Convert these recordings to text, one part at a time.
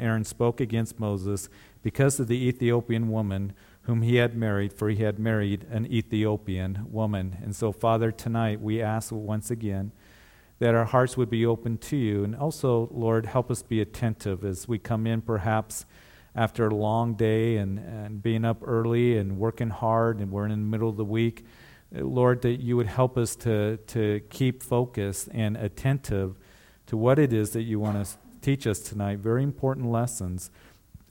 Aaron spoke against Moses because of the Ethiopian woman whom he had married, for he had married an Ethiopian woman. And so, Father, tonight we ask once again that our hearts would be open to you. And also, Lord, help us be attentive as we come in perhaps after a long day and, and being up early and working hard, and we're in the middle of the week. Lord, that you would help us to, to keep focused and attentive to what it is that you want to teach us tonight. Very important lessons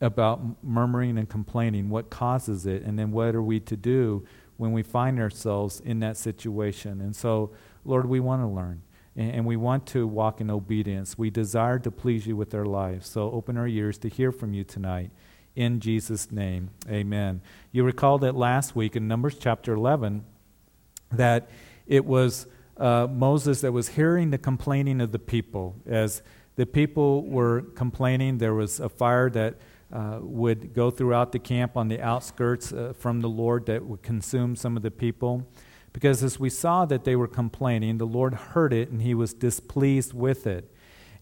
about murmuring and complaining, what causes it, and then what are we to do when we find ourselves in that situation. And so, Lord, we want to learn and we want to walk in obedience. We desire to please you with our lives. So open our ears to hear from you tonight. In Jesus' name, amen. You recall that last week in Numbers chapter 11, that it was uh, Moses that was hearing the complaining of the people. As the people were complaining, there was a fire that uh, would go throughout the camp on the outskirts uh, from the Lord that would consume some of the people. Because as we saw that they were complaining, the Lord heard it and he was displeased with it.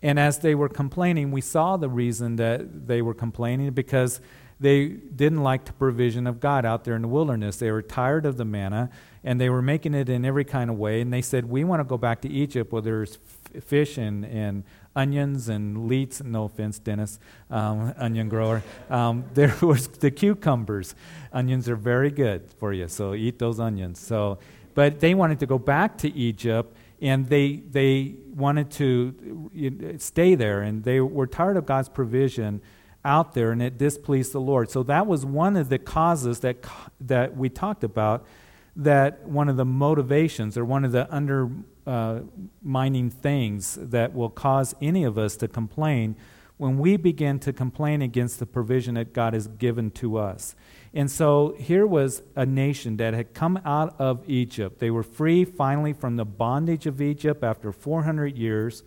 And as they were complaining, we saw the reason that they were complaining because they didn't like the provision of God out there in the wilderness. They were tired of the manna and they were making it in every kind of way. And they said, We want to go back to Egypt where there's f- fish and, and onions and leeks. No offense, Dennis, um, onion grower. Um, there was the cucumbers. Onions are very good for you, so eat those onions. So but they wanted to go back to Egypt and they, they wanted to stay there and they were tired of God's provision out there and it displeased the Lord. So that was one of the causes that, that we talked about, that one of the motivations or one of the undermining uh, mining things that will cause any of us to complain when we begin to complain against the provision that God has given to us. And so here was a nation that had come out of Egypt. They were free finally from the bondage of Egypt after 400 years.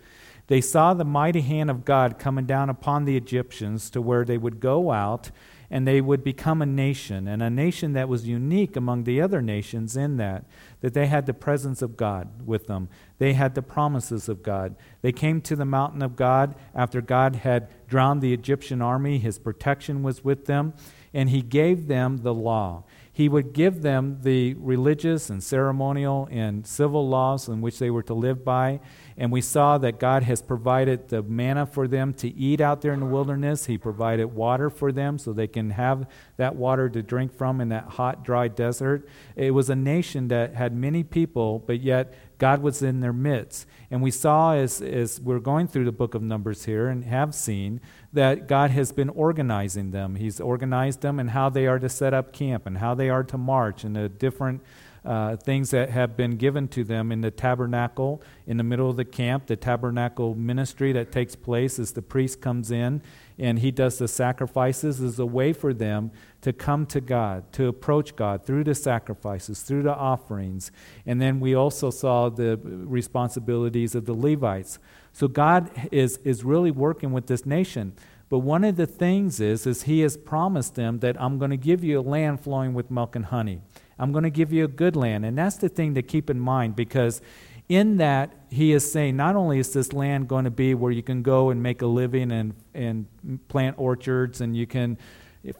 They saw the mighty hand of God coming down upon the Egyptians to where they would go out and they would become a nation, and a nation that was unique among the other nations in that, that they had the presence of God with them. They had the promises of God. They came to the mountain of God after God had drowned the Egyptian army. His protection was with them and he gave them the law. He would give them the religious and ceremonial and civil laws in which they were to live by. And we saw that God has provided the manna for them to eat out there in the wilderness. He provided water for them so they can have that water to drink from in that hot, dry desert. It was a nation that had many people, but yet God was in their midst. And we saw as, as we're going through the book of Numbers here and have seen that God has been organizing them. He's organized them and how they are to set up camp and how they are to march and the different uh, things that have been given to them in the tabernacle in the middle of the camp, the tabernacle ministry that takes place as the priest comes in and he does the sacrifices is a way for them to come to God, to approach God through the sacrifices, through the offerings. And then we also saw the responsibilities of the Levites. So God is, is really working with this nation. But one of the things is, is he has promised them that I'm going to give you a land flowing with milk and honey. I'm going to give you a good land. And that's the thing to keep in mind because in that he is saying not only is this land going to be where you can go and make a living and, and plant orchards and you can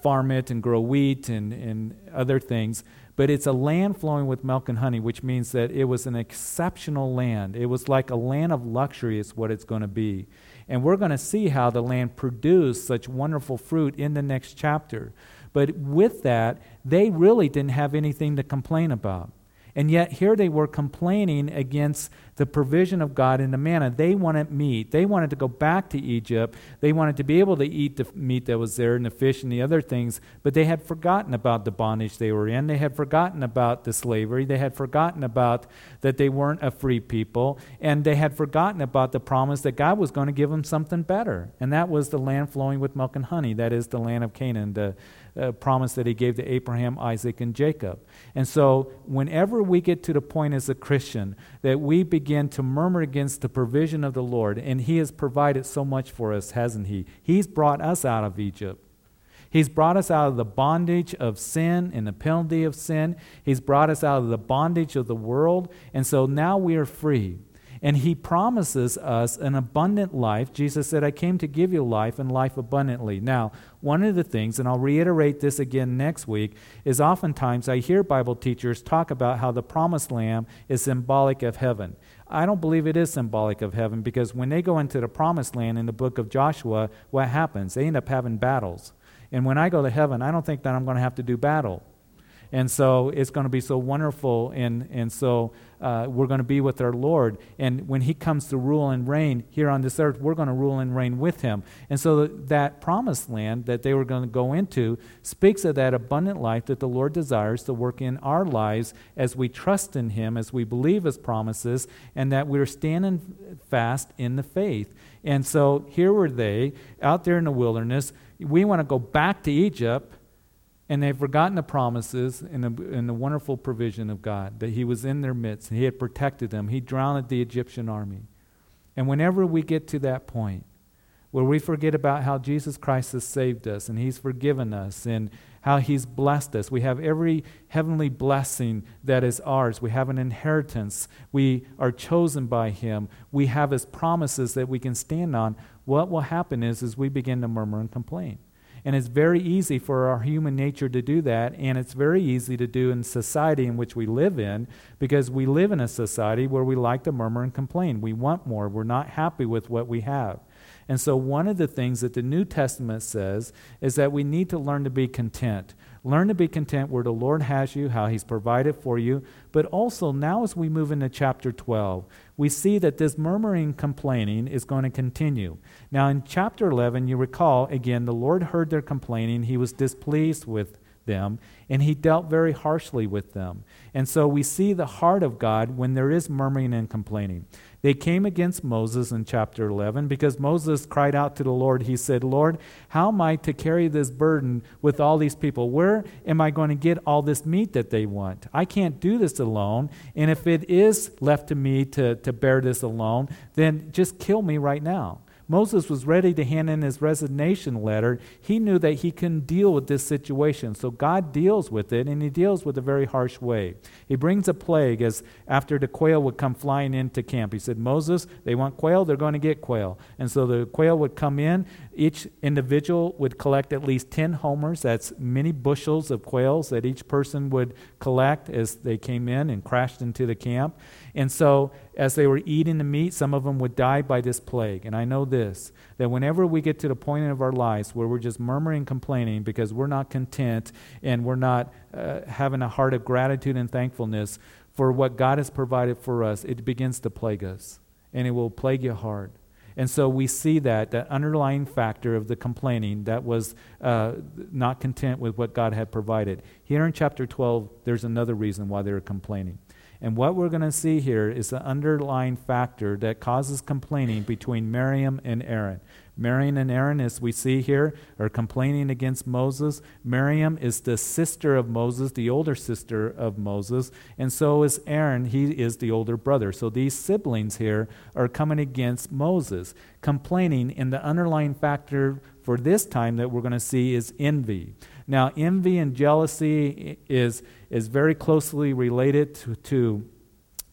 farm it and grow wheat and, and other things, but it's a land flowing with milk and honey, which means that it was an exceptional land. It was like a land of luxury, is what it's going to be. And we're going to see how the land produced such wonderful fruit in the next chapter. But with that, they really didn't have anything to complain about. And yet, here they were complaining against the provision of God in the manna. They wanted meat. They wanted to go back to Egypt. They wanted to be able to eat the meat that was there and the fish and the other things, but they had forgotten about the bondage they were in. They had forgotten about the slavery. They had forgotten about that they weren't a free people. And they had forgotten about the promise that God was going to give them something better. And that was the land flowing with milk and honey. That is the land of Canaan, the uh, promise that he gave to Abraham, Isaac, and Jacob. And so, whenever we get to the point as a Christian that we begin to murmur against the provision of the Lord, and he has provided so much for us, hasn't he? He's brought us out of Egypt. He's brought us out of the bondage of sin and the penalty of sin. He's brought us out of the bondage of the world. And so now we are free. And he promises us an abundant life. Jesus said, I came to give you life and life abundantly. Now, one of the things, and I'll reiterate this again next week, is oftentimes I hear Bible teachers talk about how the promised land is symbolic of heaven. I don't believe it is symbolic of heaven because when they go into the promised land in the book of Joshua, what happens? They end up having battles. And when I go to heaven, I don't think that I'm going to have to do battle. And so it's going to be so wonderful. And, and so uh, we're going to be with our Lord. And when He comes to rule and reign here on this earth, we're going to rule and reign with Him. And so that promised land that they were going to go into speaks of that abundant life that the Lord desires to work in our lives as we trust in Him, as we believe His promises, and that we're standing fast in the faith. And so here were they out there in the wilderness. We want to go back to Egypt and they've forgotten the promises and the, and the wonderful provision of God, that He was in their midst and He had protected them. He drowned the Egyptian army. And whenever we get to that point where we forget about how Jesus Christ has saved us and He's forgiven us and how He's blessed us, we have every heavenly blessing that is ours. We have an inheritance. We are chosen by Him. We have His promises that we can stand on. What will happen is, is we begin to murmur and complain. And it's very easy for our human nature to do that, and it's very easy to do in society in which we live in because we live in a society where we like to murmur and complain. We want more, we're not happy with what we have. And so, one of the things that the New Testament says is that we need to learn to be content. Learn to be content where the Lord has you, how He's provided for you. But also, now as we move into chapter 12, we see that this murmuring, complaining is going to continue. Now, in chapter 11, you recall, again, the Lord heard their complaining. He was displeased with them, and he dealt very harshly with them. And so we see the heart of God when there is murmuring and complaining. They came against Moses in chapter 11 because Moses cried out to the Lord. He said, Lord, how am I to carry this burden with all these people? Where am I going to get all this meat that they want? I can't do this alone. And if it is left to me to, to bear this alone, then just kill me right now. Moses was ready to hand in his resignation letter. He knew that he couldn't deal with this situation. So God deals with it, and he deals with a very harsh way. He brings a plague as after the quail would come flying into camp. He said, Moses, they want quail, they're going to get quail. And so the quail would come in. Each individual would collect at least 10 homers. That's many bushels of quails that each person would collect as they came in and crashed into the camp. And so, as they were eating the meat, some of them would die by this plague. And I know this that whenever we get to the point of our lives where we're just murmuring, complaining because we're not content and we're not uh, having a heart of gratitude and thankfulness for what God has provided for us, it begins to plague us. And it will plague you hard. And so we see that, that underlying factor of the complaining that was uh, not content with what God had provided. Here in chapter 12, there's another reason why they were complaining. And what we're going to see here is the underlying factor that causes complaining between Miriam and Aaron. Miriam and Aaron, as we see here, are complaining against Moses. Miriam is the sister of Moses, the older sister of Moses, and so is Aaron. He is the older brother. So these siblings here are coming against Moses, complaining, and the underlying factor for this time that we're going to see is envy. Now, envy and jealousy is, is very closely related to, to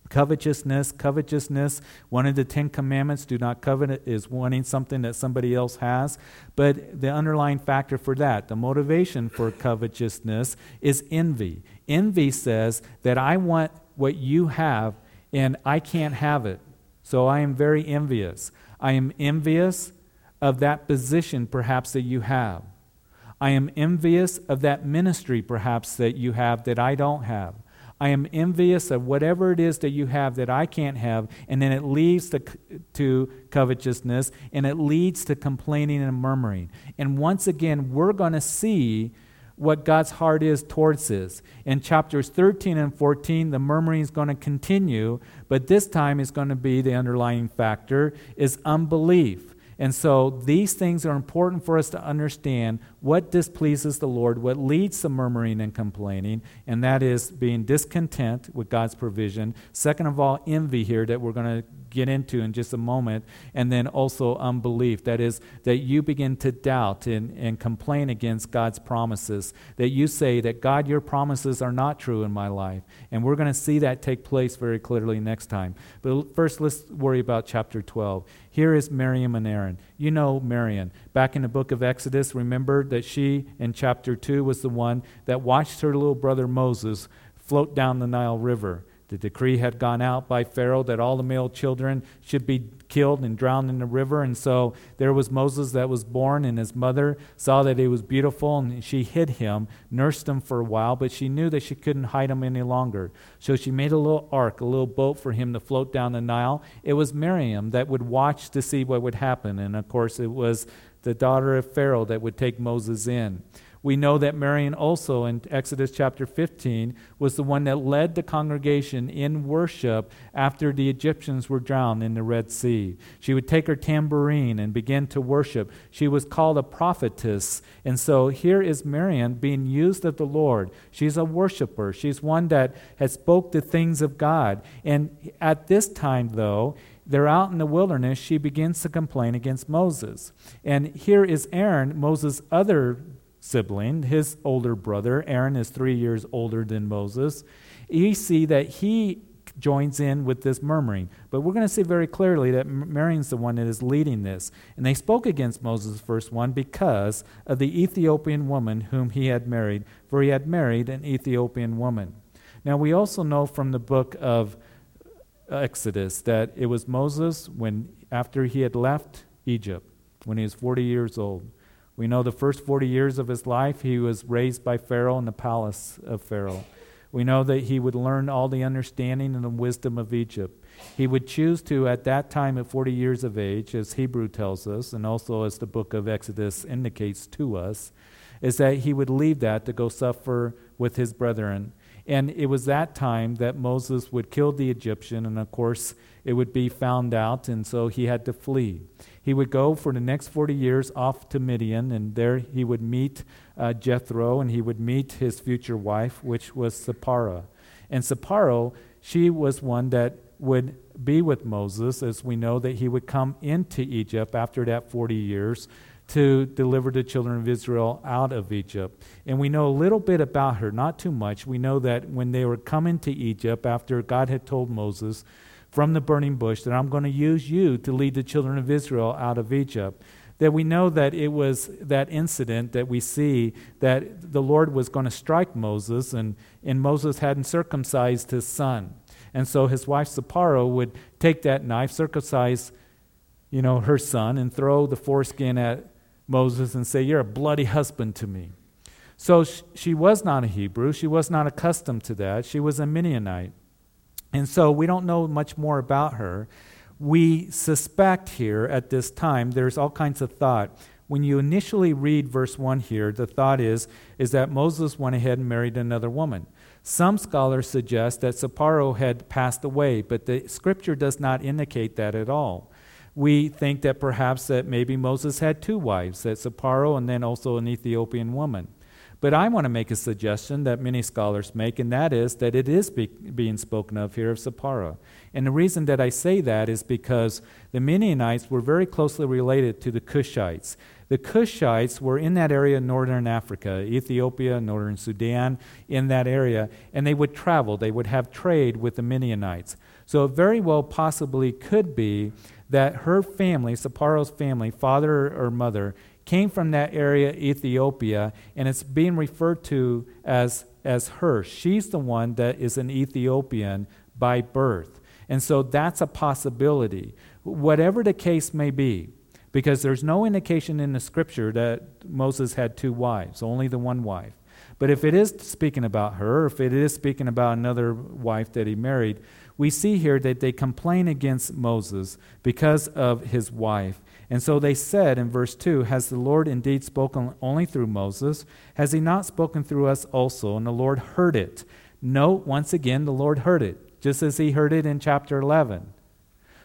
covetousness. Covetousness, one of the Ten Commandments, do not covet, is wanting something that somebody else has. But the underlying factor for that, the motivation for covetousness, is envy. Envy says that I want what you have and I can't have it. So I am very envious. I am envious of that position, perhaps, that you have. I am envious of that ministry, perhaps, that you have that I don't have. I am envious of whatever it is that you have that I can't have, and then it leads to, to covetousness, and it leads to complaining and murmuring. And once again, we're going to see what God's heart is towards this. In chapters 13 and 14, the murmuring is going to continue, but this time is going to be the underlying factor is unbelief. And so these things are important for us to understand what displeases the Lord, what leads to murmuring and complaining, and that is being discontent with God's provision. Second of all, envy here that we're going to get into in just a moment, and then also unbelief. That is, that you begin to doubt and, and complain against God's promises. That you say that, God, your promises are not true in my life. And we're going to see that take place very clearly next time. But first, let's worry about chapter 12. Here is Miriam and Aaron. You know Miriam. Back in the book of Exodus, remember that she, in chapter 2, was the one that watched her little brother Moses float down the Nile River. The decree had gone out by Pharaoh that all the male children should be killed and drowned in the river. And so there was Moses that was born, and his mother saw that he was beautiful, and she hid him, nursed him for a while, but she knew that she couldn't hide him any longer. So she made a little ark, a little boat for him to float down the Nile. It was Miriam that would watch to see what would happen. And of course, it was the daughter of Pharaoh that would take Moses in. We know that Miriam also in Exodus chapter 15 was the one that led the congregation in worship after the Egyptians were drowned in the Red Sea. She would take her tambourine and begin to worship. She was called a prophetess. And so here is Miriam being used of the Lord. She's a worshiper. She's one that has spoke the things of God. And at this time though, they're out in the wilderness, she begins to complain against Moses. And here is Aaron, Moses' other sibling, his older brother. Aaron is three years older than Moses. You see that he joins in with this murmuring. But we're going to see very clearly that Miriam's the one that is leading this. And they spoke against Moses, verse 1, because of the Ethiopian woman whom he had married, for he had married an Ethiopian woman. Now, we also know from the book of Exodus that it was Moses when, after he had left Egypt, when he was 40 years old, we know the first 40 years of his life, he was raised by Pharaoh in the palace of Pharaoh. We know that he would learn all the understanding and the wisdom of Egypt. He would choose to, at that time, at 40 years of age, as Hebrew tells us, and also as the book of Exodus indicates to us, is that he would leave that to go suffer with his brethren. And it was that time that Moses would kill the Egyptian, and of course, it would be found out, and so he had to flee. He would go for the next 40 years off to Midian, and there he would meet uh, Jethro, and he would meet his future wife, which was Zipporah. And Zipporah, she was one that would be with Moses, as we know that he would come into Egypt after that 40 years to deliver the children of Israel out of Egypt. And we know a little bit about her, not too much. We know that when they were coming to Egypt, after God had told Moses from the burning bush that I'm going to use you to lead the children of Israel out of Egypt. That we know that it was that incident that we see that the Lord was going to strike Moses, and, and Moses hadn't circumcised his son. And so his wife Zipporah would take that knife, circumcise, you know, her son, and throw the foreskin at Moses and say, You're a bloody husband to me. So she was not a Hebrew. She was not accustomed to that. She was a Midianite. And so we don't know much more about her. We suspect here at this time, there's all kinds of thought. When you initially read verse 1 here, the thought is, is that Moses went ahead and married another woman. Some scholars suggest that Zipporah had passed away, but the scripture does not indicate that at all. We think that perhaps that maybe Moses had two wives, that Zipporah and then also an Ethiopian woman. But I want to make a suggestion that many scholars make, and that is that it is be, being spoken of here of Zipporah. And the reason that I say that is because the Midianites were very closely related to the Cushites. The Cushites were in that area northern Africa, Ethiopia, northern Sudan, in that area, and they would travel, they would have trade with the Midianites. So it very well possibly could be that her family, Zipporah's family, father or mother, came from that area, Ethiopia, and it's being referred to as, as her. She's the one that is an Ethiopian by birth. And so that's a possibility. Whatever the case may be, because there's no indication in the scripture that Moses had two wives, only the one wife. But if it is speaking about her, if it is speaking about another wife that he married, we see here that they complain against Moses because of his wife. And so they said in verse 2 Has the Lord indeed spoken only through Moses? Has he not spoken through us also? And the Lord heard it. Note once again, the Lord heard it, just as he heard it in chapter 11.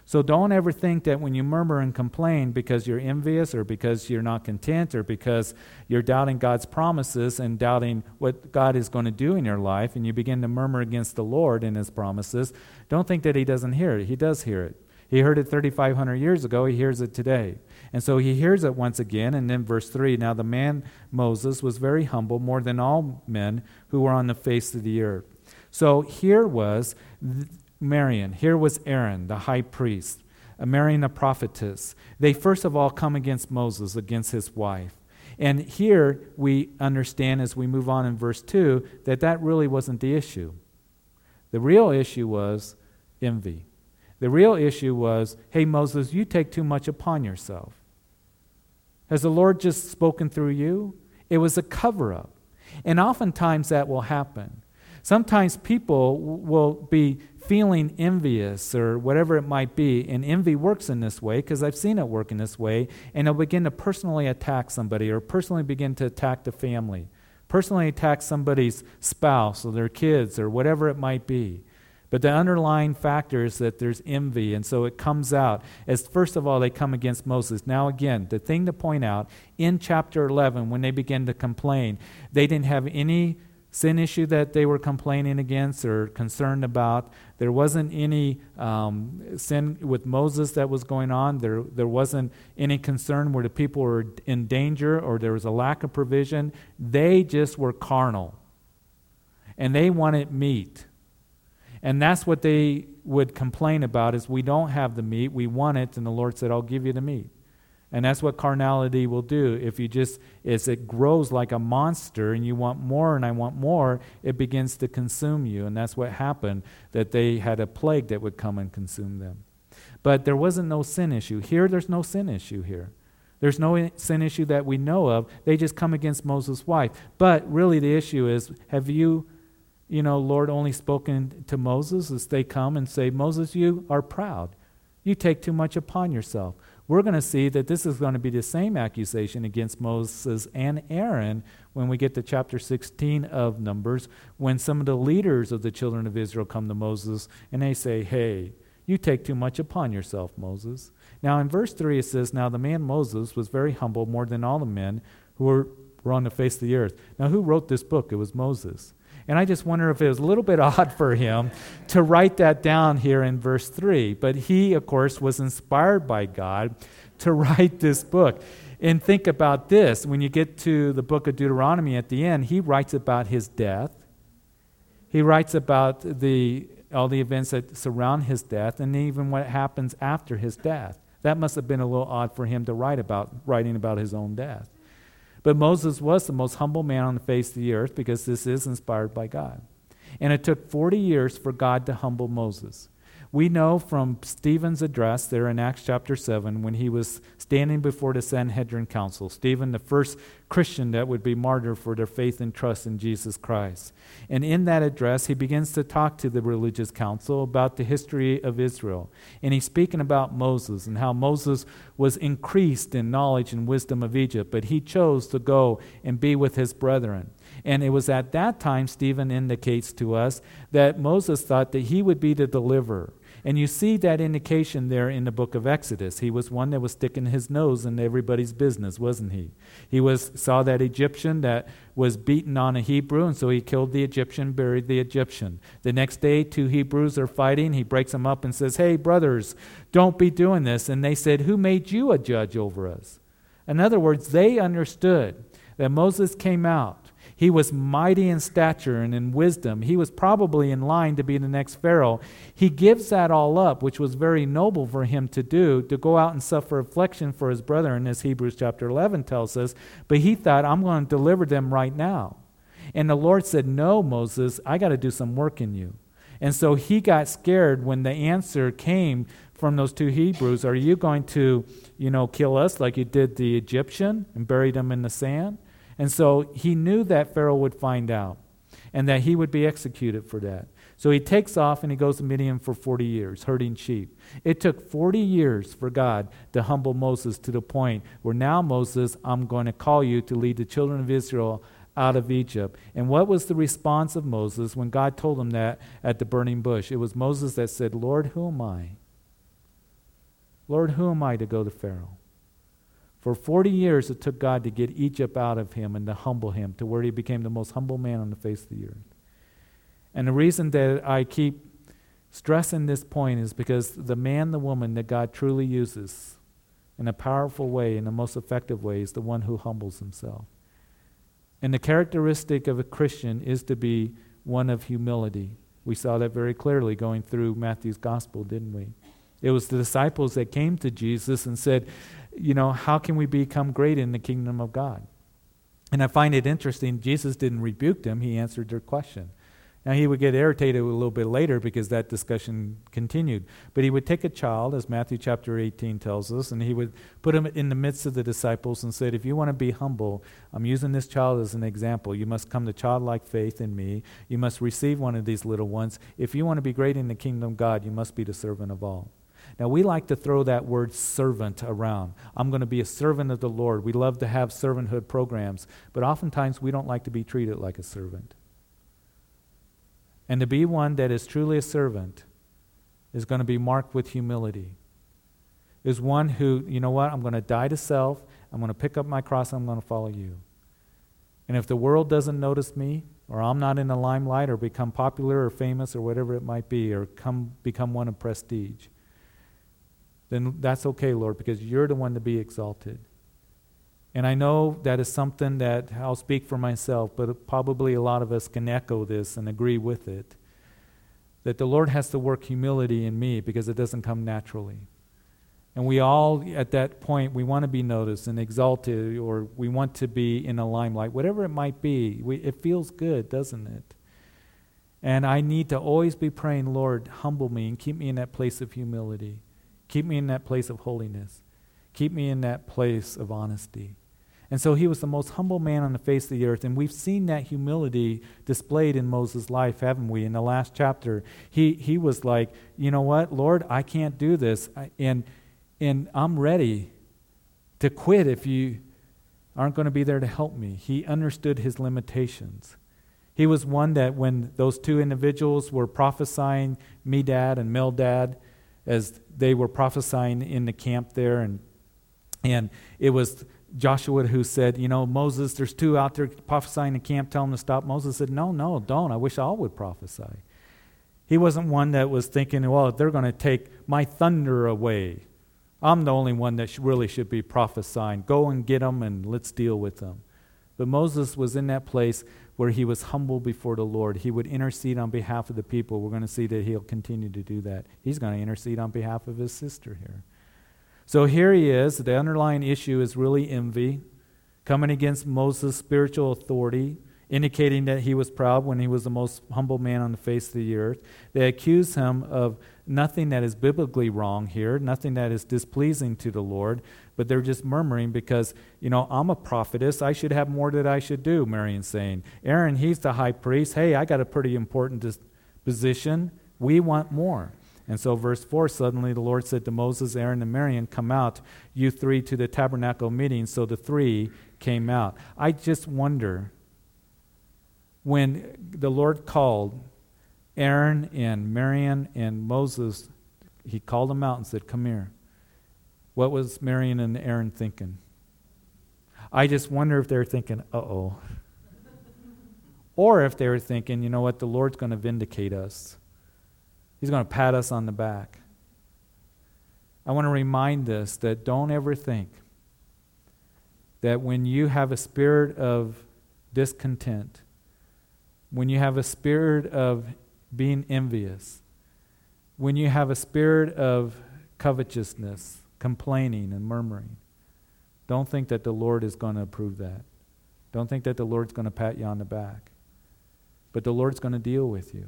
So don't ever think that when you murmur and complain because you're envious or because you're not content or because you're doubting God's promises and doubting what God is going to do in your life and you begin to murmur against the Lord and his promises, don't think that he doesn't hear it. He does hear it. He heard it 3,500 years ago, he hears it today. And so he hears it once again. And then verse 3 Now the man Moses was very humble, more than all men who were on the face of the earth. So here was Miriam, here was Aaron, the high priest, Miriam, the prophetess. They first of all come against Moses, against his wife. And here we understand as we move on in verse 2 that that really wasn't the issue. The real issue was envy. The real issue was hey, Moses, you take too much upon yourself. Has the Lord just spoken through you? It was a cover up. And oftentimes that will happen. Sometimes people will be feeling envious or whatever it might be, and envy works in this way because I've seen it work in this way, and they'll begin to personally attack somebody or personally begin to attack the family, personally attack somebody's spouse or their kids or whatever it might be. But the underlying factor is that there's envy, and so it comes out as first of all, they come against Moses. Now, again, the thing to point out in chapter 11, when they begin to complain, they didn't have any sin issue that they were complaining against or concerned about. There wasn't any um, sin with Moses that was going on. There, there wasn't any concern where the people were in danger or there was a lack of provision. They just were carnal. And they wanted meat. And that's what they would complain about is we don't have the meat, we want it, and the Lord said, I'll give you the meat. And that's what carnality will do. If you just, as it grows like a monster and you want more and I want more, it begins to consume you. And that's what happened, that they had a plague that would come and consume them. But there wasn't no sin issue. Here, there's no sin issue here. There's no sin issue that we know of. They just come against Moses' wife. But really, the issue is have you you know, Lord only spoken to Moses as they come and say, Moses, you are proud. You take too much upon yourself. We're going to see that this is going to be the same accusation against Moses and Aaron when we get to chapter 16 of Numbers, when some of the leaders of the children of Israel come to Moses and they say, Hey, you take too much upon yourself, Moses. Now, in verse 3, it says, Now the man Moses was very humble, more than all the men who were, were on the face of the earth. Now, who wrote this book? It was Moses. And I just wonder if it was a little bit odd for him to write that down here in verse 3. But he, of course, was inspired by God to write this book. And think about this when you get to the book of Deuteronomy at the end, he writes about his death. He writes about the, all the events that surround his death and even what happens after his death. That must have been a little odd for him to write about, writing about his own death. But Moses was the most humble man on the face of the earth because this is inspired by God. And it took 40 years for God to humble Moses. We know from Stephen's address there in Acts chapter 7 when he was standing before the Sanhedrin Council. Stephen, the first Christian that would be martyred for their faith and trust in Jesus Christ. And in that address, he begins to talk to the religious council about the history of Israel. And he's speaking about Moses and how Moses was increased in knowledge and wisdom of Egypt, but he chose to go and be with his brethren. And it was at that time, Stephen indicates to us, that Moses thought that he would be the deliverer. And you see that indication there in the book of Exodus. He was one that was sticking his nose in everybody's business, wasn't he? He was saw that Egyptian that was beaten on a Hebrew, and so he killed the Egyptian, buried the Egyptian. The next day, two Hebrews are fighting. He breaks them up and says, Hey, brothers, don't be doing this. And they said, Who made you a judge over us? In other words, they understood that Moses came out he was mighty in stature and in wisdom. He was probably in line to be the next Pharaoh. He gives that all up, which was very noble for him to do, to go out and suffer affliction for his brethren, as Hebrews chapter 11 tells us. But he thought, I'm going to deliver them right now. And the Lord said, No, Moses, I got to do some work in you. And so he got scared when the answer came from those two Hebrews Are you going to, you know, kill us like you did the Egyptian and bury them in the sand? And so he knew that Pharaoh would find out and that he would be executed for that. So he takes off and he goes to Midian for 40 years, herding sheep. It took 40 years for God to humble Moses to the point where now, Moses, I'm going to call you to lead the children of Israel out of Egypt. And what was the response of Moses when God told him that at the burning bush? It was Moses that said, Lord, who am I? Lord, who am I to go to Pharaoh? For 40 years, it took God to get Egypt out of him and to humble him to where he became the most humble man on the face of the earth. And the reason that I keep stressing this point is because the man, the woman that God truly uses in a powerful way, in the most effective way, is the one who humbles himself. And the characteristic of a Christian is to be one of humility. We saw that very clearly going through Matthew's gospel, didn't we? It was the disciples that came to Jesus and said, You know, how can we become great in the kingdom of God? And I find it interesting, Jesus didn't rebuke them, he answered their question. Now, he would get irritated a little bit later because that discussion continued. But he would take a child, as Matthew chapter 18 tells us, and he would put him in the midst of the disciples and said, If you want to be humble, I'm using this child as an example. You must come to childlike faith in me. You must receive one of these little ones. If you want to be great in the kingdom of God, you must be the servant of all. Now, we like to throw that word servant around. I'm going to be a servant of the Lord. We love to have servanthood programs, but oftentimes we don't like to be treated like a servant. And to be one that is truly a servant is going to be marked with humility. Is one who, you know what, I'm going to die to self, I'm going to pick up my cross, I'm going to follow you. And if the world doesn't notice me, or I'm not in the limelight, or become popular or famous, or whatever it might be, or come, become one of prestige, then that's okay, Lord, because you're the one to be exalted. And I know that is something that I'll speak for myself, but probably a lot of us can echo this and agree with it. That the Lord has to work humility in me because it doesn't come naturally. And we all, at that point, we want to be noticed and exalted, or we want to be in a limelight, whatever it might be. We, it feels good, doesn't it? And I need to always be praying, Lord, humble me and keep me in that place of humility. Keep me in that place of holiness. Keep me in that place of honesty. And so he was the most humble man on the face of the earth. And we've seen that humility displayed in Moses' life, haven't we? In the last chapter, he, he was like, you know what, Lord, I can't do this. And, and I'm ready to quit if you aren't going to be there to help me. He understood his limitations. He was one that when those two individuals were prophesying, Medad and Meldad, as they were prophesying in the camp there, and, and it was Joshua who said, You know, Moses, there's two out there prophesying in camp, tell them to stop. Moses said, No, no, don't. I wish all would prophesy. He wasn't one that was thinking, Well, they're going to take my thunder away. I'm the only one that really should be prophesying. Go and get them and let's deal with them. But Moses was in that place where he was humble before the Lord. He would intercede on behalf of the people. We're going to see that he'll continue to do that. He's going to intercede on behalf of his sister here. So here he is. The underlying issue is really envy, coming against Moses' spiritual authority, indicating that he was proud when he was the most humble man on the face of the earth. They accuse him of nothing that is biblically wrong here, nothing that is displeasing to the Lord, but they're just murmuring because, you know, I'm a prophetess. I should have more that I should do, Miriam's saying. Aaron, he's the high priest. Hey, I got a pretty important position. We want more. And so, verse 4 suddenly the Lord said to Moses, Aaron, and Miriam, Come out, you three, to the tabernacle meeting. So the three came out. I just wonder when the Lord called Aaron and Miriam and Moses, he called them out and said, Come here. What was Miriam and Aaron thinking? I just wonder if they're thinking, uh oh. or if they were thinking, you know what, the Lord's going to vindicate us. He's going to pat us on the back. I want to remind us that don't ever think that when you have a spirit of discontent, when you have a spirit of being envious, when you have a spirit of covetousness, complaining, and murmuring, don't think that the Lord is going to approve that. Don't think that the Lord's going to pat you on the back. But the Lord's going to deal with you.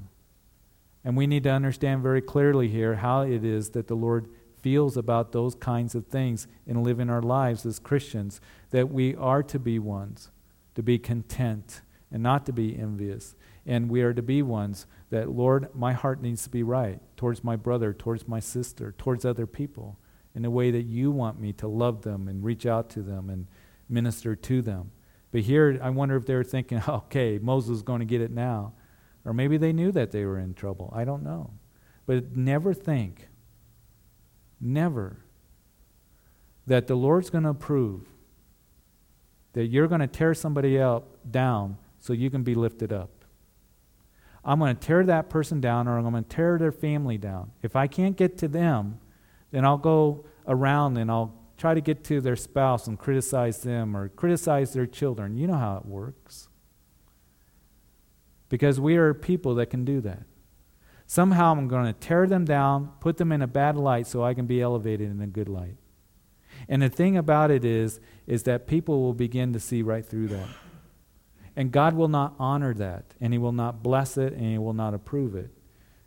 And we need to understand very clearly here how it is that the Lord feels about those kinds of things in living our lives as Christians, that we are to be ones, to be content and not to be envious. And we are to be ones that, Lord, my heart needs to be right towards my brother, towards my sister, towards other people, in the way that you want me to love them and reach out to them and minister to them. But here, I wonder if they're thinking, okay, Moses is going to get it now. Or maybe they knew that they were in trouble. I don't know. But never think, never that the Lord's going to approve, that you're going to tear somebody else down so you can be lifted up. I'm going to tear that person down or I'm going to tear their family down. If I can't get to them, then I'll go around and I'll try to get to their spouse and criticize them or criticize their children. You know how it works. Because we are people that can do that. Somehow I'm going to tear them down, put them in a bad light so I can be elevated in a good light. And the thing about it is is that people will begin to see right through that. And God will not honor that, and He will not bless it, and He will not approve it.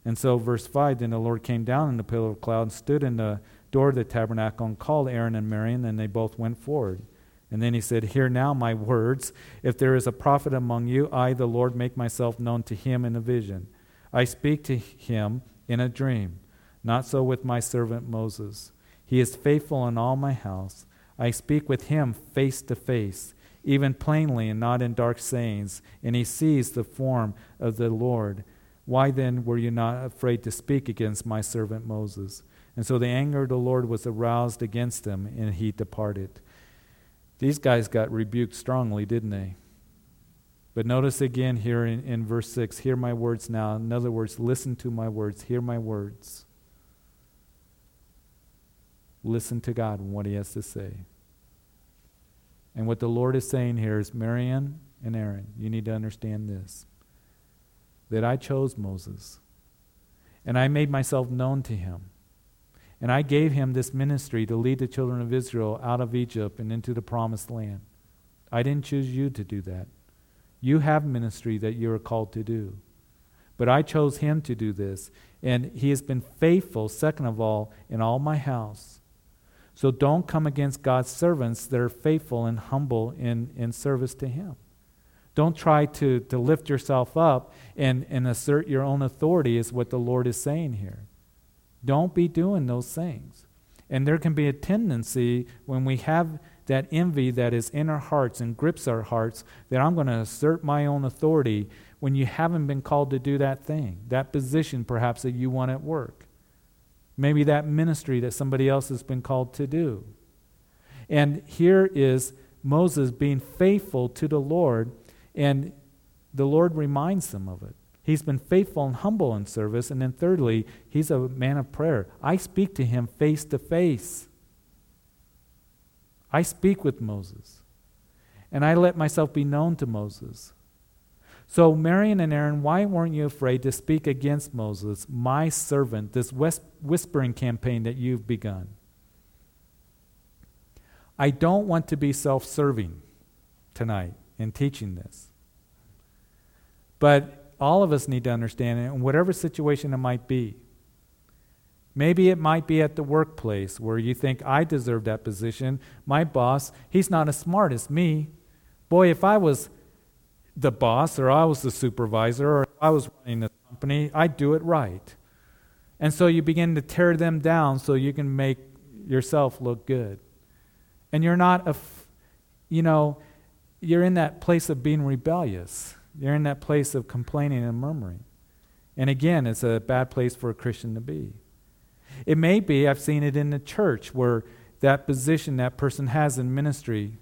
And so, verse 5 Then the Lord came down in the pillar of cloud and stood in the door of the tabernacle and called Aaron and Miriam, and they both went forward. And then he said, Hear now my words. If there is a prophet among you, I, the Lord, make myself known to him in a vision. I speak to him in a dream. Not so with my servant Moses. He is faithful in all my house. I speak with him face to face even plainly and not in dark sayings, and he sees the form of the Lord. Why then were you not afraid to speak against my servant Moses? And so the anger of the Lord was aroused against him, and he departed. These guys got rebuked strongly, didn't they? But notice again here in, in verse 6 hear my words now. In other words, listen to my words, hear my words. Listen to God and what he has to say. And what the Lord is saying here is Miriam and Aaron, you need to understand this that I chose Moses, and I made myself known to him. And I gave him this ministry to lead the children of Israel out of Egypt and into the promised land. I didn't choose you to do that. You have ministry that you are called to do. But I chose him to do this. And he has been faithful, second of all, in all my house. So don't come against God's servants that are faithful and humble in, in service to Him. Don't try to, to lift yourself up and, and assert your own authority, is what the Lord is saying here. Don't be doing those things. And there can be a tendency when we have that envy that is in our hearts and grips our hearts that I'm going to assert my own authority when you haven't been called to do that thing, that position perhaps that you want at work. Maybe that ministry that somebody else has been called to do. And here is Moses being faithful to the Lord, and the Lord reminds him of it. He's been faithful and humble in service. And then, thirdly, he's a man of prayer. I speak to him face to face. I speak with Moses. And I let myself be known to Moses. So, Miriam and Aaron, why weren't you afraid to speak against Moses, my servant, this whispering campaign that you've begun? I don't want to be self serving tonight in teaching this. But all of us need to understand it in whatever situation it might be. Maybe it might be at the workplace where you think, I deserve that position. My boss, he's not as smart as me. Boy, if I was the boss or I was the supervisor or I was running the company, I'd do it right. And so you begin to tear them down so you can make yourself look good. And you're not, a, you know, you're in that place of being rebellious. You're in that place of complaining and murmuring. And again, it's a bad place for a Christian to be. It may be, I've seen it in the church, where that position that person has in ministry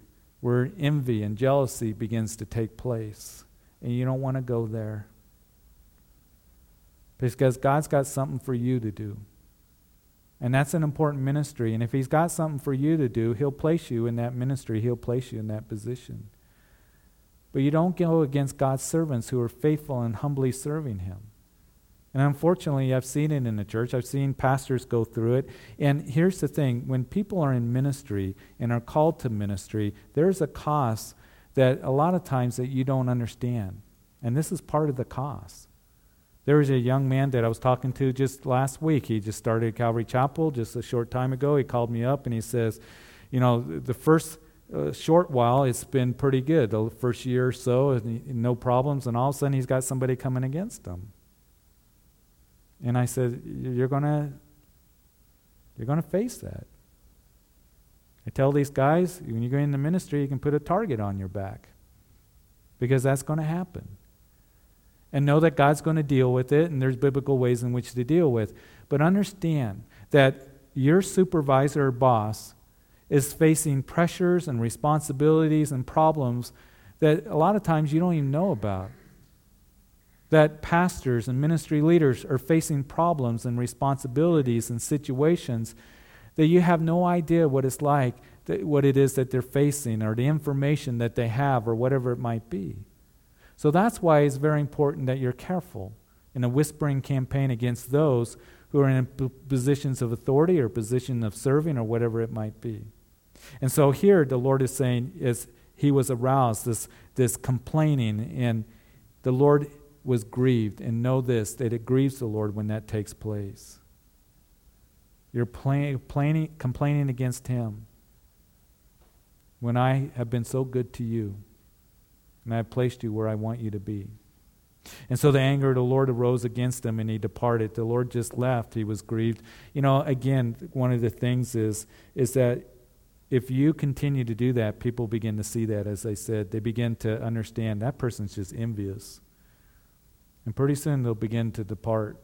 where envy and jealousy begins to take place. And you don't want to go there. Because God's got something for you to do. And that's an important ministry. And if He's got something for you to do, He'll place you in that ministry, He'll place you in that position. But you don't go against God's servants who are faithful and humbly serving Him. And unfortunately, I've seen it in the church. I've seen pastors go through it. And here's the thing when people are in ministry and are called to ministry, there's a cost that a lot of times that you don't understand. And this is part of the cost. There was a young man that I was talking to just last week. He just started Calvary Chapel just a short time ago. He called me up and he says, You know, the first uh, short while it's been pretty good. The first year or so, no problems. And all of a sudden, he's got somebody coming against him. And I said, You're going to you're to face that. I tell these guys, when you go into ministry, you can put a target on your back because that's going to happen. And know that God's going to deal with it, and there's biblical ways in which to deal with. But understand that your supervisor or boss is facing pressures and responsibilities and problems that a lot of times you don't even know about. That pastors and ministry leaders are facing problems and responsibilities and situations that you have no idea what it's like, what it is that they're facing, or the information that they have, or whatever it might be. So that's why it's very important that you're careful in a whispering campaign against those who are in positions of authority or position of serving or whatever it might be. And so here the Lord is saying is he was aroused, this, this complaining, and the Lord was grieved. And know this, that it grieves the Lord when that takes place. You're play, planning, complaining against him when I have been so good to you and I have placed you where I want you to be. And so the anger of the Lord arose against him and he departed. The Lord just left. He was grieved. You know, again, one of the things is, is that if you continue to do that, people begin to see that, as I said. They begin to understand that person's just envious. And pretty soon they'll begin to depart.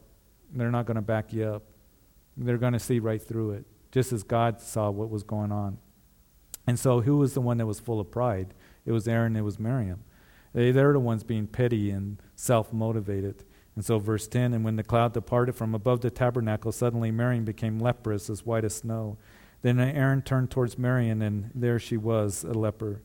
They're not going to back you up. They're going to see right through it, just as God saw what was going on. And so, who was the one that was full of pride? It was Aaron, it was Miriam. They, they're the ones being petty and self motivated. And so, verse 10 And when the cloud departed from above the tabernacle, suddenly Miriam became leprous, as white as snow. Then Aaron turned towards Miriam, and there she was, a leper.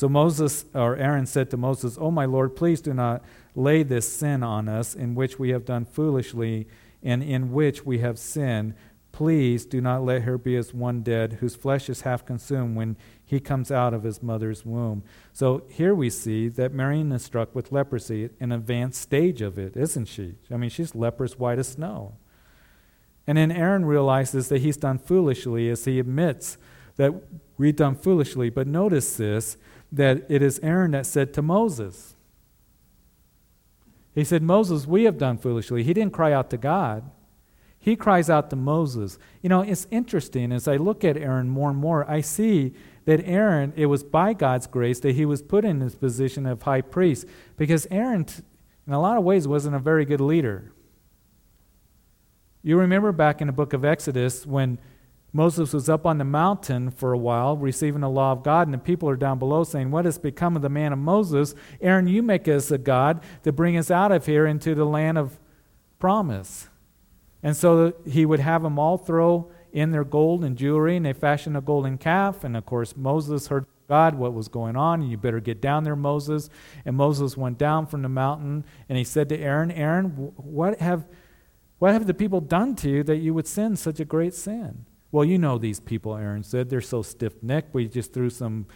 So Moses, or Aaron said to Moses, Oh, my Lord, please do not lay this sin on us, in which we have done foolishly, and in which we have sinned. Please do not let her be as one dead, whose flesh is half consumed when he comes out of his mother's womb. So here we see that Miriam is struck with leprosy, an advanced stage of it, isn't she? I mean, she's leprous white as snow. And then Aaron realizes that he's done foolishly as he admits that we've done foolishly. But notice this that it is Aaron that said to Moses, He said, Moses, we have done foolishly. He didn't cry out to God. He cries out to Moses. You know, it's interesting as I look at Aaron more and more, I see that Aaron, it was by God's grace that he was put in this position of high priest because Aaron, in a lot of ways, wasn't a very good leader. You remember back in the book of Exodus when Moses was up on the mountain for a while receiving the law of God, and the people are down below saying, What has become of the man of Moses? Aaron, you make us a God to bring us out of here into the land of promise. And so he would have them all throw in their gold and jewelry, and they fashioned a golden calf. And of course, Moses heard God what was going on, and you better get down there, Moses. And Moses went down from the mountain, and he said to Aaron, Aaron, what have, what have the people done to you that you would sin such a great sin? Well, you know these people, Aaron said. They're so stiff necked. We just threw some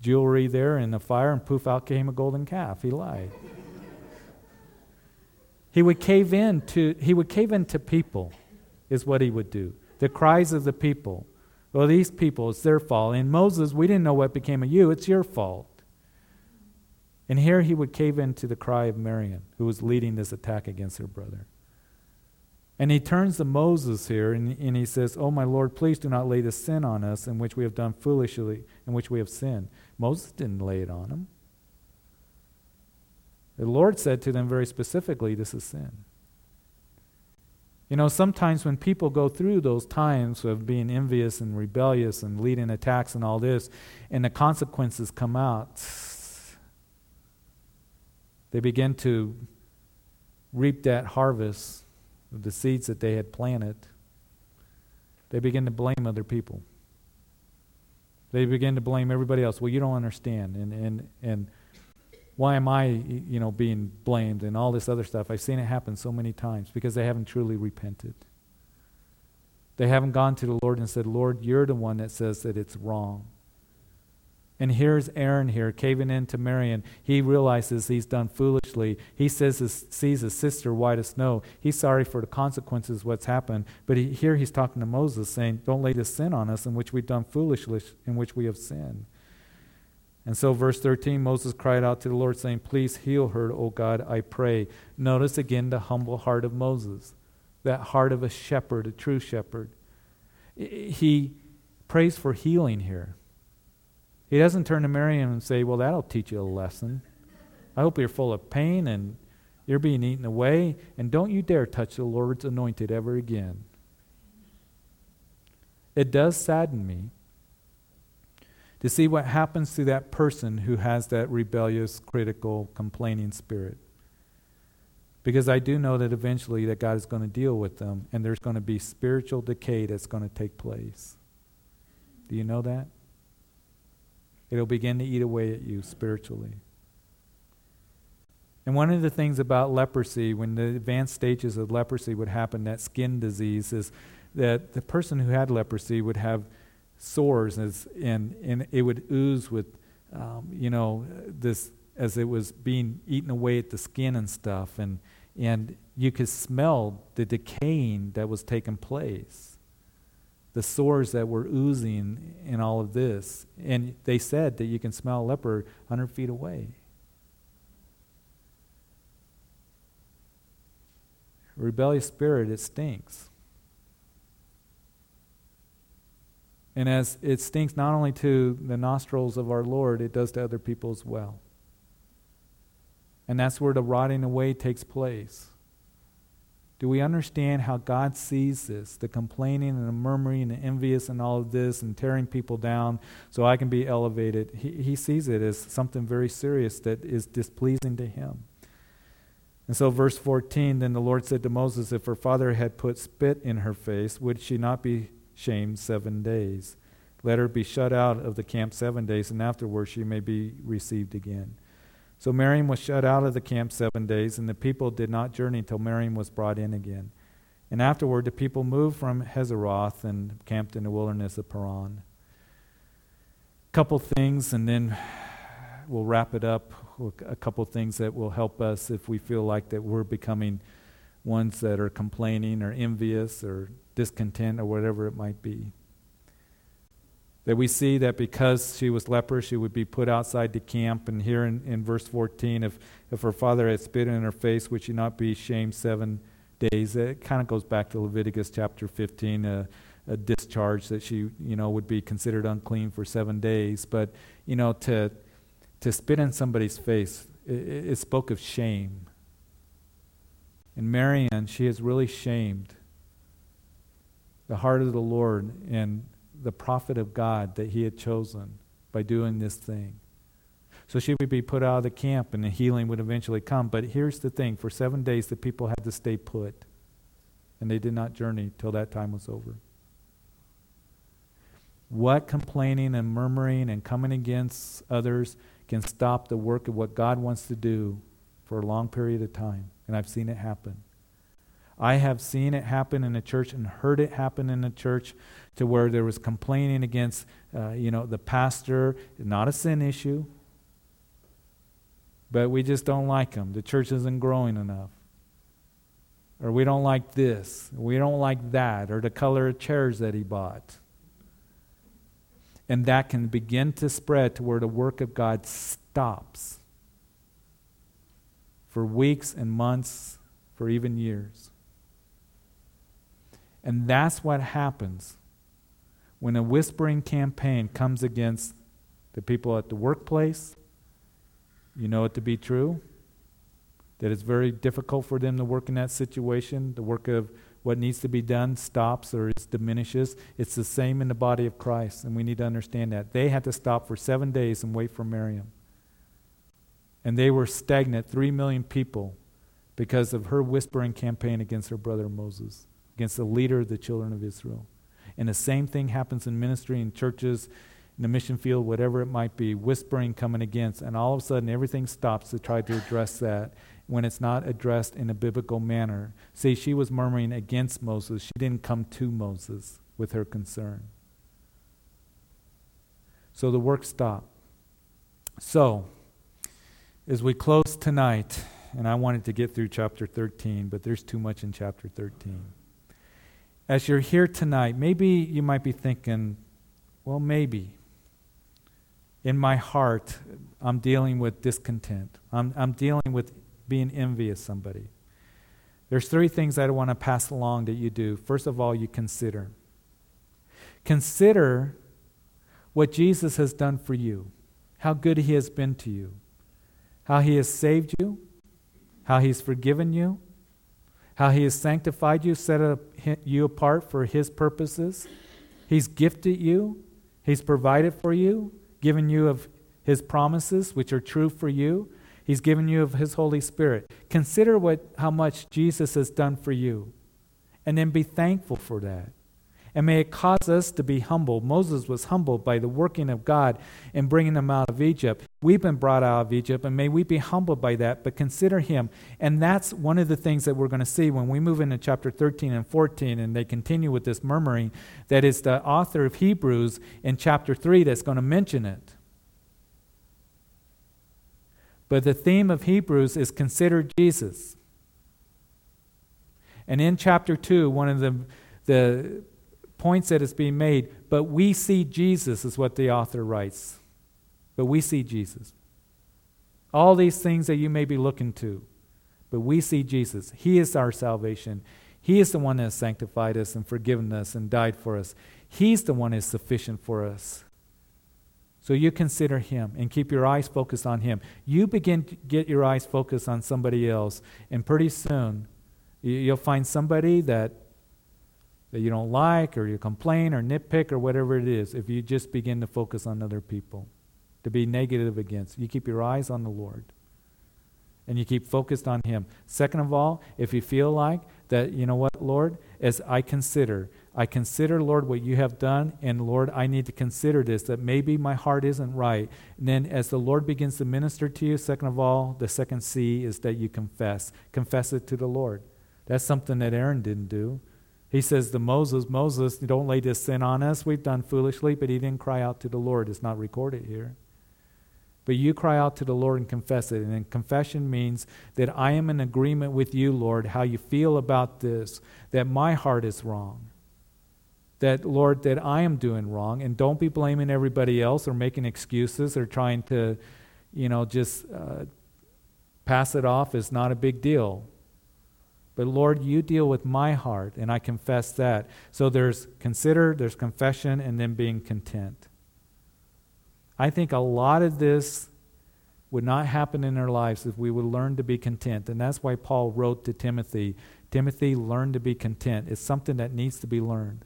jewelry there in the fire, and poof, out came a golden calf. He lied. he would cave in to he would cave into people, is what he would do the cries of the people. Well, these people, it's their fault. And Moses, we didn't know what became of you. It's your fault. And here he would cave into the cry of Miriam, who was leading this attack against her brother. And he turns to Moses here and, and he says, Oh, my Lord, please do not lay this sin on us in which we have done foolishly, in which we have sinned. Moses didn't lay it on him. The Lord said to them very specifically, This is sin. You know, sometimes when people go through those times of being envious and rebellious and leading attacks and all this, and the consequences come out, they begin to reap that harvest the seeds that they had planted. They begin to blame other people. They begin to blame everybody else. Well, you don't understand. And, and, and why am I, you know, being blamed and all this other stuff? I've seen it happen so many times because they haven't truly repented. They haven't gone to the Lord and said, Lord, you're the one that says that it's wrong. And here's Aaron here caving in to Miriam. He realizes he's done foolishly. He says his, sees his sister white as snow. He's sorry for the consequences what's happened. But he, here he's talking to Moses, saying, Don't lay this sin on us in which we've done foolishly, in which we have sinned. And so, verse 13, Moses cried out to the Lord, saying, Please heal her, O God, I pray. Notice again the humble heart of Moses, that heart of a shepherd, a true shepherd. He prays for healing here. He doesn't turn to Miriam and say, Well, that'll teach you a lesson. I hope you're full of pain and you're being eaten away, and don't you dare touch the Lord's anointed ever again. It does sadden me to see what happens to that person who has that rebellious, critical, complaining spirit. Because I do know that eventually that God is going to deal with them and there's going to be spiritual decay that's going to take place. Do you know that? It'll begin to eat away at you spiritually. And one of the things about leprosy, when the advanced stages of leprosy would happen, that skin disease, is that the person who had leprosy would have sores and, and it would ooze with, um, you know, this as it was being eaten away at the skin and stuff. And, and you could smell the decaying that was taking place, the sores that were oozing in all of this. And they said that you can smell a leper 100 feet away. rebellious spirit, it stinks. And as it stinks not only to the nostrils of our Lord, it does to other people as well. And that's where the rotting away takes place. Do we understand how God sees this? The complaining and the murmuring and the envious and all of this and tearing people down so I can be elevated. He, he sees it as something very serious that is displeasing to Him. And so, verse 14 then the Lord said to Moses, If her father had put spit in her face, would she not be shamed seven days? Let her be shut out of the camp seven days, and afterwards she may be received again. So Miriam was shut out of the camp seven days, and the people did not journey until Miriam was brought in again. And afterward, the people moved from Hazeroth and camped in the wilderness of Paran. A couple things, and then we'll wrap it up a couple things that will help us if we feel like that we're becoming ones that are complaining or envious or discontent or whatever it might be. That we see that because she was leper, she would be put outside the camp. And here in, in verse 14, if, if her father had spit in her face, would she not be shamed seven days? It kind of goes back to Leviticus chapter 15, a, a discharge that she, you know, would be considered unclean for seven days. But, you know, to to spit in somebody's face, it, it spoke of shame. And Miriam, she has really shamed the heart of the Lord and the prophet of God that he had chosen by doing this thing. So she would be put out of the camp and the healing would eventually come. But here's the thing for seven days, the people had to stay put. And they did not journey till that time was over. What complaining and murmuring and coming against others can stop the work of what God wants to do for a long period of time. And I've seen it happen. I have seen it happen in a church and heard it happen in a church to where there was complaining against, uh, you know, the pastor, not a sin issue, but we just don't like him. The church isn't growing enough. Or we don't like this. We don't like that. Or the color of chairs that he bought. And that can begin to spread to where the work of God stops for weeks and months, for even years. And that's what happens when a whispering campaign comes against the people at the workplace. You know it to be true. That it's very difficult for them to work in that situation. The work of what needs to be done stops or it diminishes. It's the same in the body of Christ, and we need to understand that. They had to stop for seven days and wait for Miriam. And they were stagnant, three million people, because of her whispering campaign against her brother Moses, against the leader of the children of Israel. And the same thing happens in ministry, in churches, in the mission field, whatever it might be, whispering coming against. And all of a sudden, everything stops to try to address that when it's not addressed in a biblical manner. See, she was murmuring against Moses. She didn't come to Moses with her concern. So the work stopped. So, as we close tonight, and I wanted to get through chapter 13, but there's too much in chapter 13. As you're here tonight, maybe you might be thinking, well, maybe. In my heart, I'm dealing with discontent. I'm, I'm dealing with being envious somebody. There's three things I want to pass along that you do. First of all, you consider. Consider what Jesus has done for you, how good he has been to you, how he has saved you, how he's forgiven you, how he has sanctified you, set you apart for his purposes. He's gifted you, he's provided for you, given you of his promises, which are true for you. He's given you of his Holy Spirit. Consider what, how much Jesus has done for you, and then be thankful for that. And may it cause us to be humble. Moses was humbled by the working of God in bringing them out of Egypt. We've been brought out of Egypt, and may we be humbled by that, but consider Him. And that's one of the things that we're going to see when we move into chapter 13 and 14, and they continue with this murmuring. That is the author of Hebrews in chapter 3 that's going to mention it. But the theme of Hebrews is consider Jesus. And in chapter 2, one of the, the points that is being made, but we see Jesus, is what the author writes. But we see Jesus. All these things that you may be looking to, but we see Jesus. He is our salvation. He is the one that has sanctified us and forgiven us and died for us. He's the one that is sufficient for us. So you consider him and keep your eyes focused on him. You begin to get your eyes focused on somebody else, and pretty soon you'll find somebody that that you don't like or you complain or nitpick or whatever it is if you just begin to focus on other people, to be negative against. You keep your eyes on the Lord and you keep focused on Him. Second of all, if you feel like that, you know what, Lord, as I consider, I consider, Lord, what you have done, and Lord, I need to consider this, that maybe my heart isn't right. And then as the Lord begins to minister to you, second of all, the second C is that you confess. Confess it to the Lord. That's something that Aaron didn't do. He says to Moses, Moses, don't lay this sin on us. We've done foolishly, but he didn't cry out to the Lord. It's not recorded here. But you cry out to the Lord and confess it. And confession means that I am in agreement with you, Lord, how you feel about this, that my heart is wrong. That, Lord, that I am doing wrong. And don't be blaming everybody else or making excuses or trying to, you know, just uh, pass it off as not a big deal. But Lord, you deal with my heart, and I confess that. So there's consider, there's confession, and then being content. I think a lot of this would not happen in our lives if we would learn to be content. And that's why Paul wrote to Timothy Timothy, learn to be content. It's something that needs to be learned.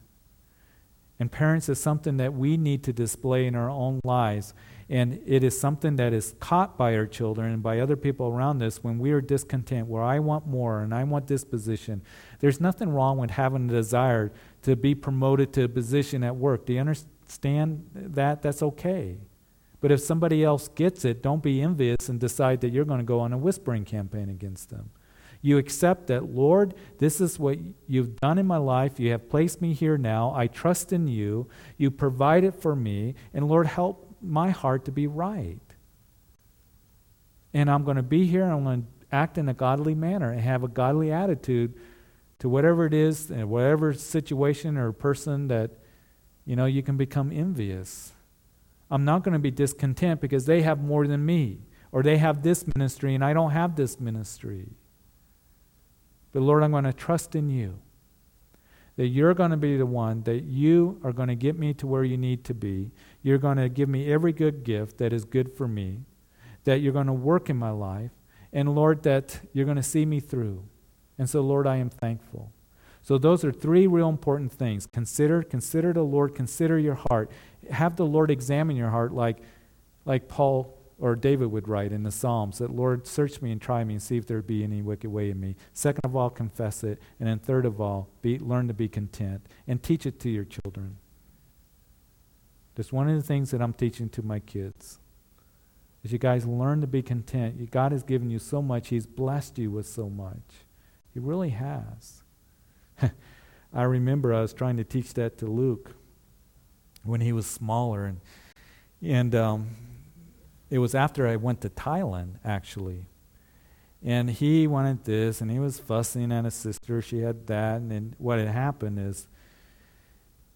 And parents, it's something that we need to display in our own lives. And it is something that is caught by our children and by other people around us when we are discontent, where I want more and I want this position. There's nothing wrong with having a desire to be promoted to a position at work. Do you understand that? That's okay. But if somebody else gets it, don't be envious and decide that you're going to go on a whispering campaign against them. You accept that, Lord, this is what you've done in my life. You have placed me here now. I trust in you. You provide it for me. And Lord, help my heart to be right. And I'm going to be here and I'm going to act in a godly manner and have a godly attitude to whatever it is, and whatever situation or person that, you know, you can become envious. I'm not going to be discontent because they have more than me, or they have this ministry and I don't have this ministry. But Lord, I'm going to trust in you that you're going to be the one that you are going to get me to where you need to be. You're going to give me every good gift that is good for me, that you're going to work in my life, and Lord, that you're going to see me through. And so, Lord, I am thankful. So those are three real important things. Consider, consider the Lord, consider your heart. Have the Lord examine your heart like, like Paul or David would write in the Psalms that, Lord, search me and try me and see if there be any wicked way in me. Second of all, confess it. And then third of all, be, learn to be content and teach it to your children. That's one of the things that I'm teaching to my kids. Is you guys learn to be content. God has given you so much. He's blessed you with so much. He really has. I remember I was trying to teach that to Luke when he was smaller, and and um, it was after I went to Thailand, actually. And he wanted this, and he was fussing at his sister. She had that, and then what had happened is,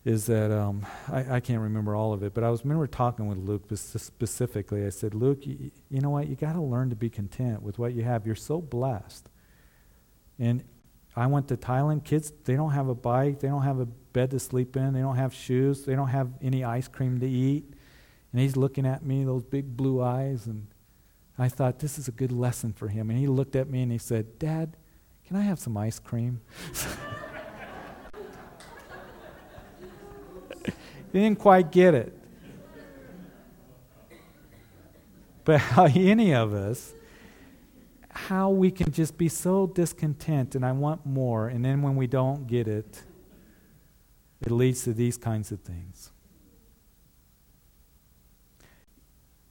is that um, I, I can't remember all of it, but I was remember talking with Luke specifically. I said, Luke, you, you know what? You got to learn to be content with what you have. You're so blessed. And I went to Thailand. Kids, they don't have a bike. They don't have a bed to sleep in. They don't have shoes. They don't have any ice cream to eat. And he's looking at me, those big blue eyes, and I thought this is a good lesson for him. And he looked at me and he said, Dad, can I have some ice cream? he didn't quite get it. but how any of us, how we can just be so discontent and I want more, and then when we don't get it, it leads to these kinds of things.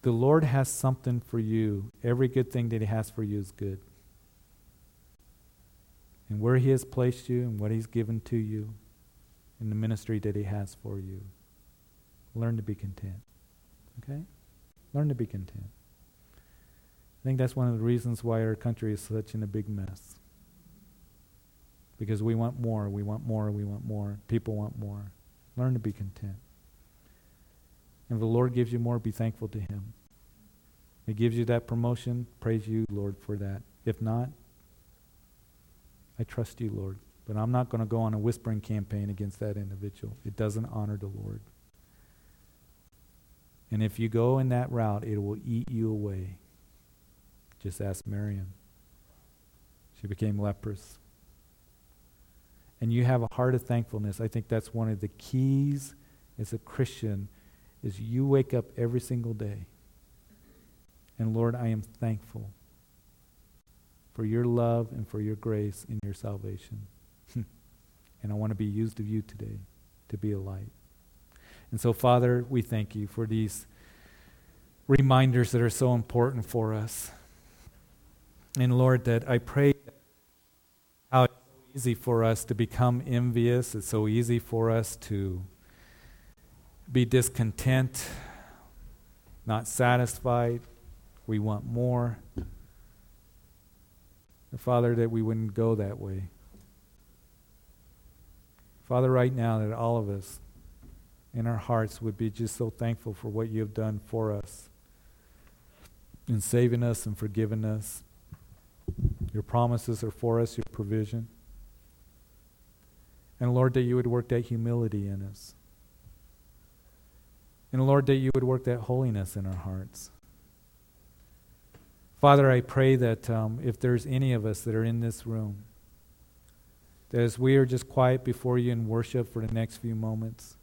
The Lord has something for you. Every good thing that He has for you is good. And where He has placed you and what He's given to you and the ministry that He has for you, learn to be content. Okay? Learn to be content. I think that's one of the reasons why our country is such in a big mess. Because we want more, we want more, we want more. People want more. Learn to be content. And if the Lord gives you more, be thankful to Him. He gives you that promotion, praise you, Lord, for that. If not, I trust you, Lord. But I'm not going to go on a whispering campaign against that individual. It doesn't honor the Lord. And if you go in that route, it will eat you away. Just ask Miriam. She became leprous. And you have a heart of thankfulness. I think that's one of the keys as a Christian is you wake up every single day. And Lord, I am thankful for your love and for your grace and your salvation. and I want to be used of you today to be a light. And so, Father, we thank you for these reminders that are so important for us. And Lord, that I pray how it's so easy for us to become envious, it's so easy for us to be discontent, not satisfied. We want more. Father, that we wouldn't go that way. Father, right now, that all of us in our hearts would be just so thankful for what you have done for us in saving us and forgiving us. Your promises are for us, your provision. And Lord, that you would work that humility in us. And Lord, that you would work that holiness in our hearts. Father, I pray that um, if there's any of us that are in this room, that as we are just quiet before you in worship for the next few moments,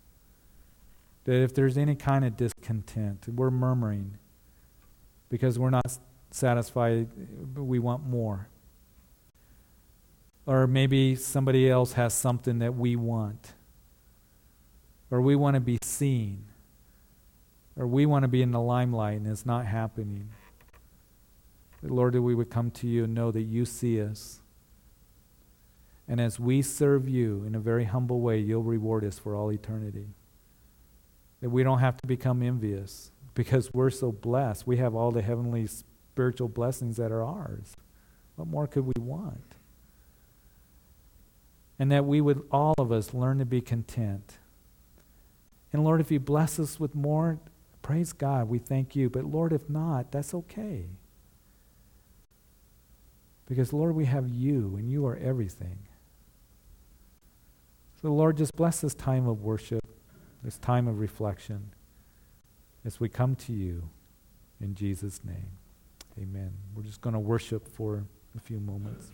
that if there's any kind of discontent, we're murmuring because we're not satisfied, we want more. Or maybe somebody else has something that we want. Or we want to be seen. Or we want to be in the limelight and it's not happening. Lord, that we would come to you and know that you see us. And as we serve you in a very humble way, you'll reward us for all eternity. That we don't have to become envious because we're so blessed. We have all the heavenly spiritual blessings that are ours. What more could we want? And that we would, all of us, learn to be content. And Lord, if you bless us with more, praise God, we thank you. But Lord, if not, that's okay. Because, Lord, we have you, and you are everything. So, Lord, just bless this time of worship this time of reflection as we come to you in Jesus' name. Amen. We're just going to worship for a few moments.